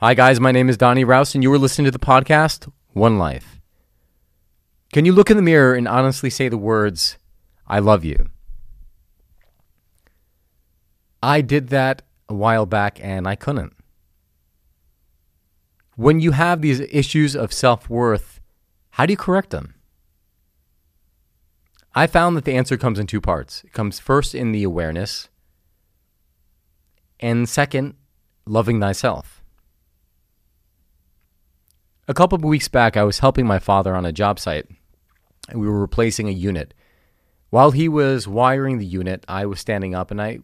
Hi, guys. My name is Donny Raus, and you are listening to the podcast One Life. Can you look in the mirror and honestly say the words, I love you? I did that a while back and I couldn't. When you have these issues of self worth, how do you correct them? I found that the answer comes in two parts. It comes first in the awareness, and second, loving thyself. A couple of weeks back, I was helping my father on a job site, and we were replacing a unit. While he was wiring the unit, I was standing up and I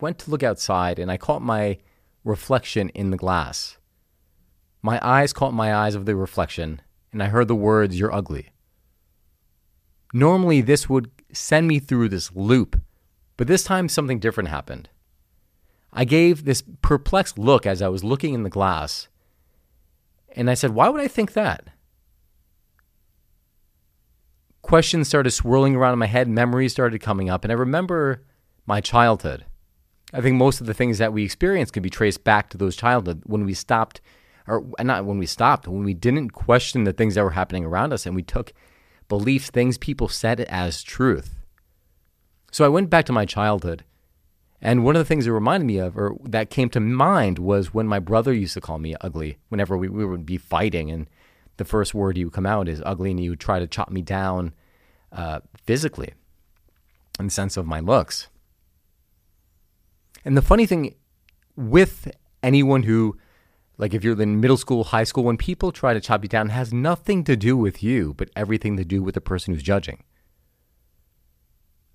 went to look outside and I caught my reflection in the glass. My eyes caught my eyes of the reflection, and I heard the words, You're ugly. Normally, this would send me through this loop, but this time something different happened. I gave this perplexed look as I was looking in the glass, and I said, Why would I think that? Questions started swirling around in my head, memories started coming up, and I remember my childhood. I think most of the things that we experienced can be traced back to those childhood when we stopped, or not when we stopped, when we didn't question the things that were happening around us and we took beliefs, things people said as truth. So I went back to my childhood and one of the things it reminded me of, or that came to mind, was when my brother used to call me ugly whenever we, we would be fighting. And the first word he would come out is ugly, and he would try to chop me down uh, physically in the sense of my looks. And the funny thing with anyone who, like if you're in middle school, high school, when people try to chop you down, has nothing to do with you, but everything to do with the person who's judging.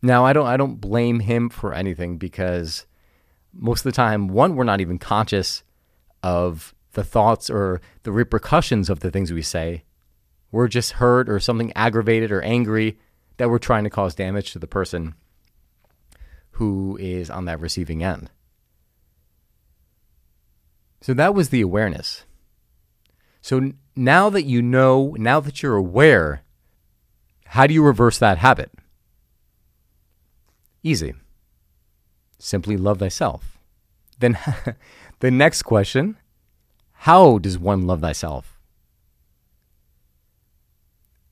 Now, I don't I don't blame him for anything because most of the time, one, we're not even conscious of the thoughts or the repercussions of the things we say. We're just hurt or something aggravated or angry that we're trying to cause damage to the person who is on that receiving end. So that was the awareness. So now that you know, now that you're aware, how do you reverse that habit? Easy. Simply love thyself. Then the next question how does one love thyself?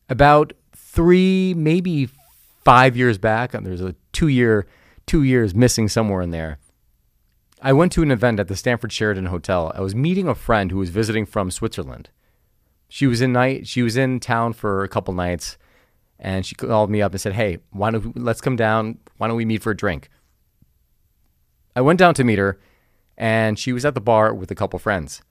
About three, maybe five years back, there's a two year, two years missing somewhere in there. I went to an event at the Stanford Sheraton Hotel. I was meeting a friend who was visiting from Switzerland. She was in night. She was in town for a couple nights, and she called me up and said, "Hey, why don't we, let's come down? Why don't we meet for a drink?" I went down to meet her, and she was at the bar with a couple friends.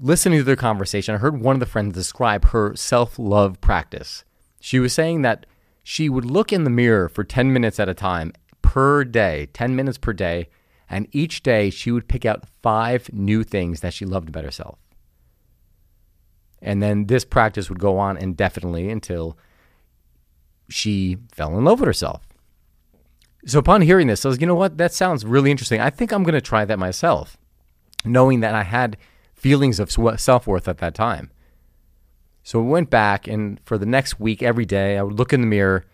Listening to their conversation, I heard one of the friends describe her self-love practice. She was saying that she would look in the mirror for 10 minutes at a time per day, 10 minutes per day, and each day she would pick out five new things that she loved about herself. And then this practice would go on indefinitely until she fell in love with herself. So upon hearing this, I was, you know what? That sounds really interesting. I think I'm going to try that myself, knowing that I had feelings of self worth at that time. So I went back, and for the next week, every day, I would look in the mirror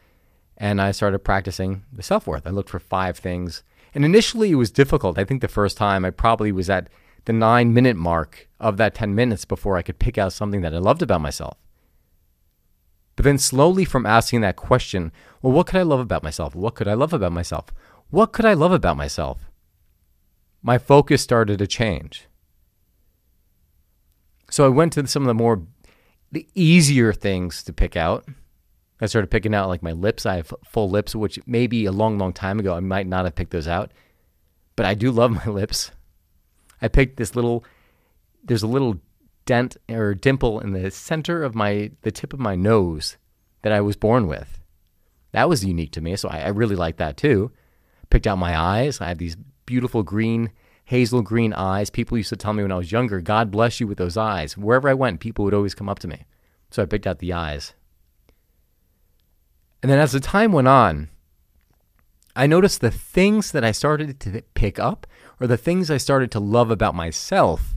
and I started practicing the self worth. I looked for five things. And initially, it was difficult. I think the first time I probably was at the nine minute mark of that 10 minutes before I could pick out something that I loved about myself. But then slowly from asking that question, well, what could I love about myself? What could I love about myself? What could I love about myself? My focus started to change. So I went to some of the more the easier things to pick out. I started picking out like my lips. I have full lips, which maybe a long, long time ago I might not have picked those out. But I do love my lips. I picked this little, there's a little dent or dimple in the center of my, the tip of my nose that I was born with. That was unique to me. So I, I really liked that too. Picked out my eyes. I had these beautiful green, hazel green eyes. People used to tell me when I was younger, God bless you with those eyes. Wherever I went, people would always come up to me. So I picked out the eyes. And then as the time went on, I noticed the things that I started to pick up or the things I started to love about myself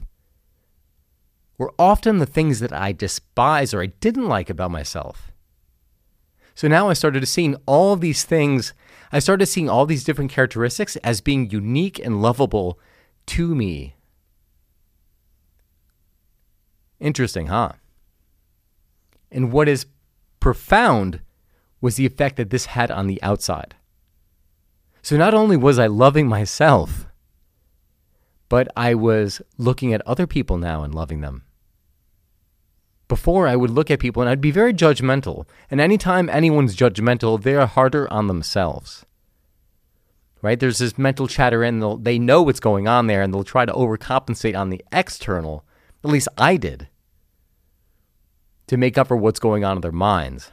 were often the things that I despise or I didn't like about myself. So now I started seeing all these things, I started seeing all these different characteristics as being unique and lovable to me. Interesting, huh? And what is profound was the effect that this had on the outside. So not only was I loving myself, but I was looking at other people now and loving them. Before, I would look at people and I'd be very judgmental. And anytime anyone's judgmental, they're harder on themselves. Right? There's this mental chatter, and they know what's going on there, and they'll try to overcompensate on the external. At least I did. To make up for what's going on in their minds.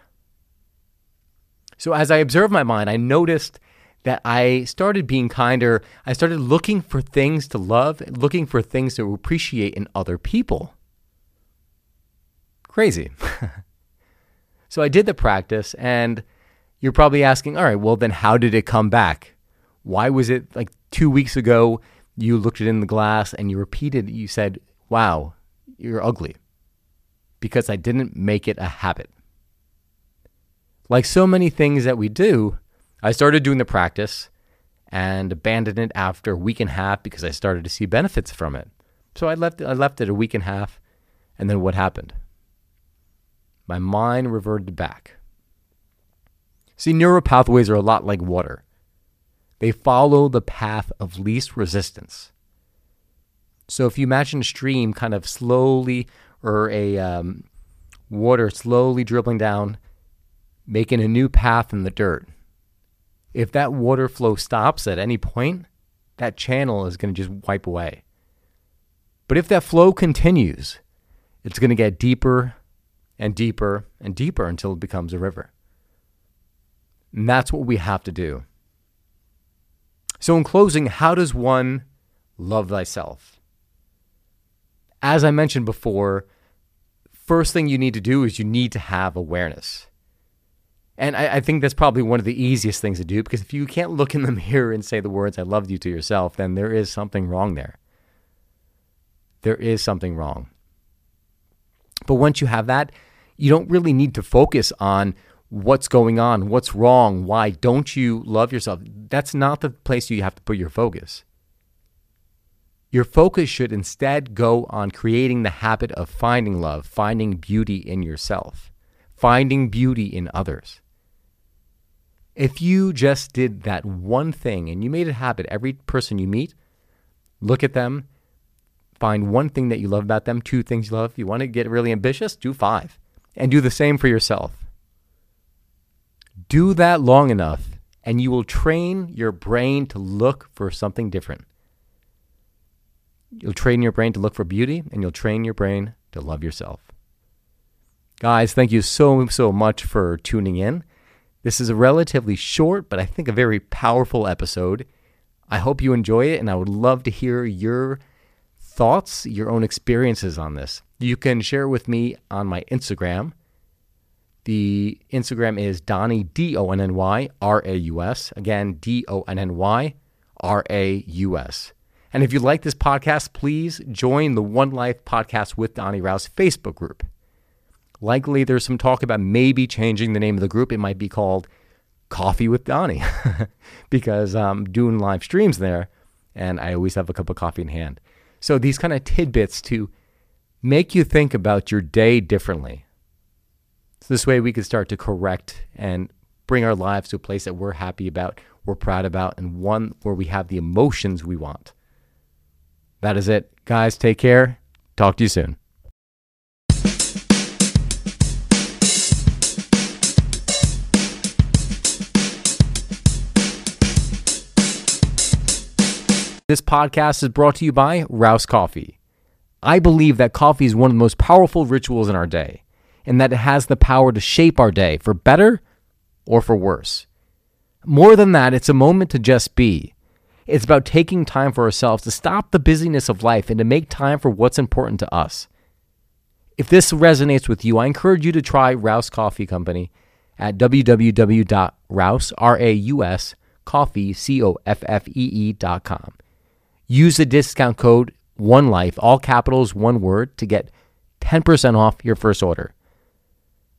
So as I observed my mind, I noticed that I started being kinder. I started looking for things to love, looking for things to appreciate in other people. Crazy. so I did the practice, and you're probably asking, all right, well, then how did it come back? Why was it like two weeks ago you looked it in the glass and you repeated, you said, wow, you're ugly? Because I didn't make it a habit. Like so many things that we do, I started doing the practice and abandoned it after a week and a half because I started to see benefits from it. So I left I left it a week and a half and then what happened? My mind reverted back. See, neural pathways are a lot like water. They follow the path of least resistance. So if you imagine a stream kind of slowly or a um, water slowly dribbling down, making a new path in the dirt, if that water flow stops at any point, that channel is going to just wipe away. But if that flow continues, it's going to get deeper and deeper and deeper until it becomes a river. And that's what we have to do. So, in closing, how does one love thyself? As I mentioned before, first thing you need to do is you need to have awareness. And I, I, think that's probably one of the easiest things to do because if you can't look in the mirror and say the words, I loved you to yourself, then there is something wrong there. There is something wrong. But once you have that, you don't really need to focus on what's going on, what's wrong, why don't you love yourself. That's not the place you have to put your focus. Your focus should instead go on creating the habit of finding love, finding beauty in yourself, finding beauty in others. If you just did that one thing and you made it a habit, every person you meet, look at them, find one thing that you love about them, two things you love. If you want to get really ambitious, do five. And do the same for yourself. Do that long enough, and you will train your brain to look for something different. You'll train your brain to look for beauty, and you'll train your brain to love yourself. Guys, thank you so, so much for tuning in. This is a relatively short, but I think a very powerful episode. I hope you enjoy it, and I would love to hear your thoughts, your own experiences on this. You can share with me on my Instagram. The Instagram is Donny, D O N N Y R A U S. Again, D O N N Y R A U S. And if you like this podcast, please join the One Life Podcast with Donny Raus Facebook group. Likely there's some talk about maybe changing the name of the group. It might be called Coffee with Donny because um, I'm doing live streams there and I always have a cup of coffee in hand. So these kind of tidbits to make you think about your day differently. So this way we can start to correct and bring our lives to a place that we're happy about, we're proud about, and one where we have the emotions we want. That is it. Guys, take care. Talk to you soon. This podcast is brought to you by Raus Coffee. I believe that coffee is one of the most powerful rituals in our day, and that it has the power to shape our day for better or for worse. More than that, it's a moment to just be. It's about taking time for ourselves to stop the busyness of life and to make time for what's important to us. If this resonates with you, I encourage you to try Raus Coffee Company at www.raus, R-A-U-S, coffee. Use the discount code one life, all capitals, one word, to get 10% off your first order.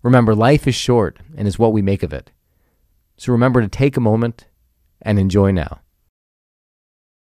Remember, life is short and is what we make of it. So remember to take a moment and enjoy now.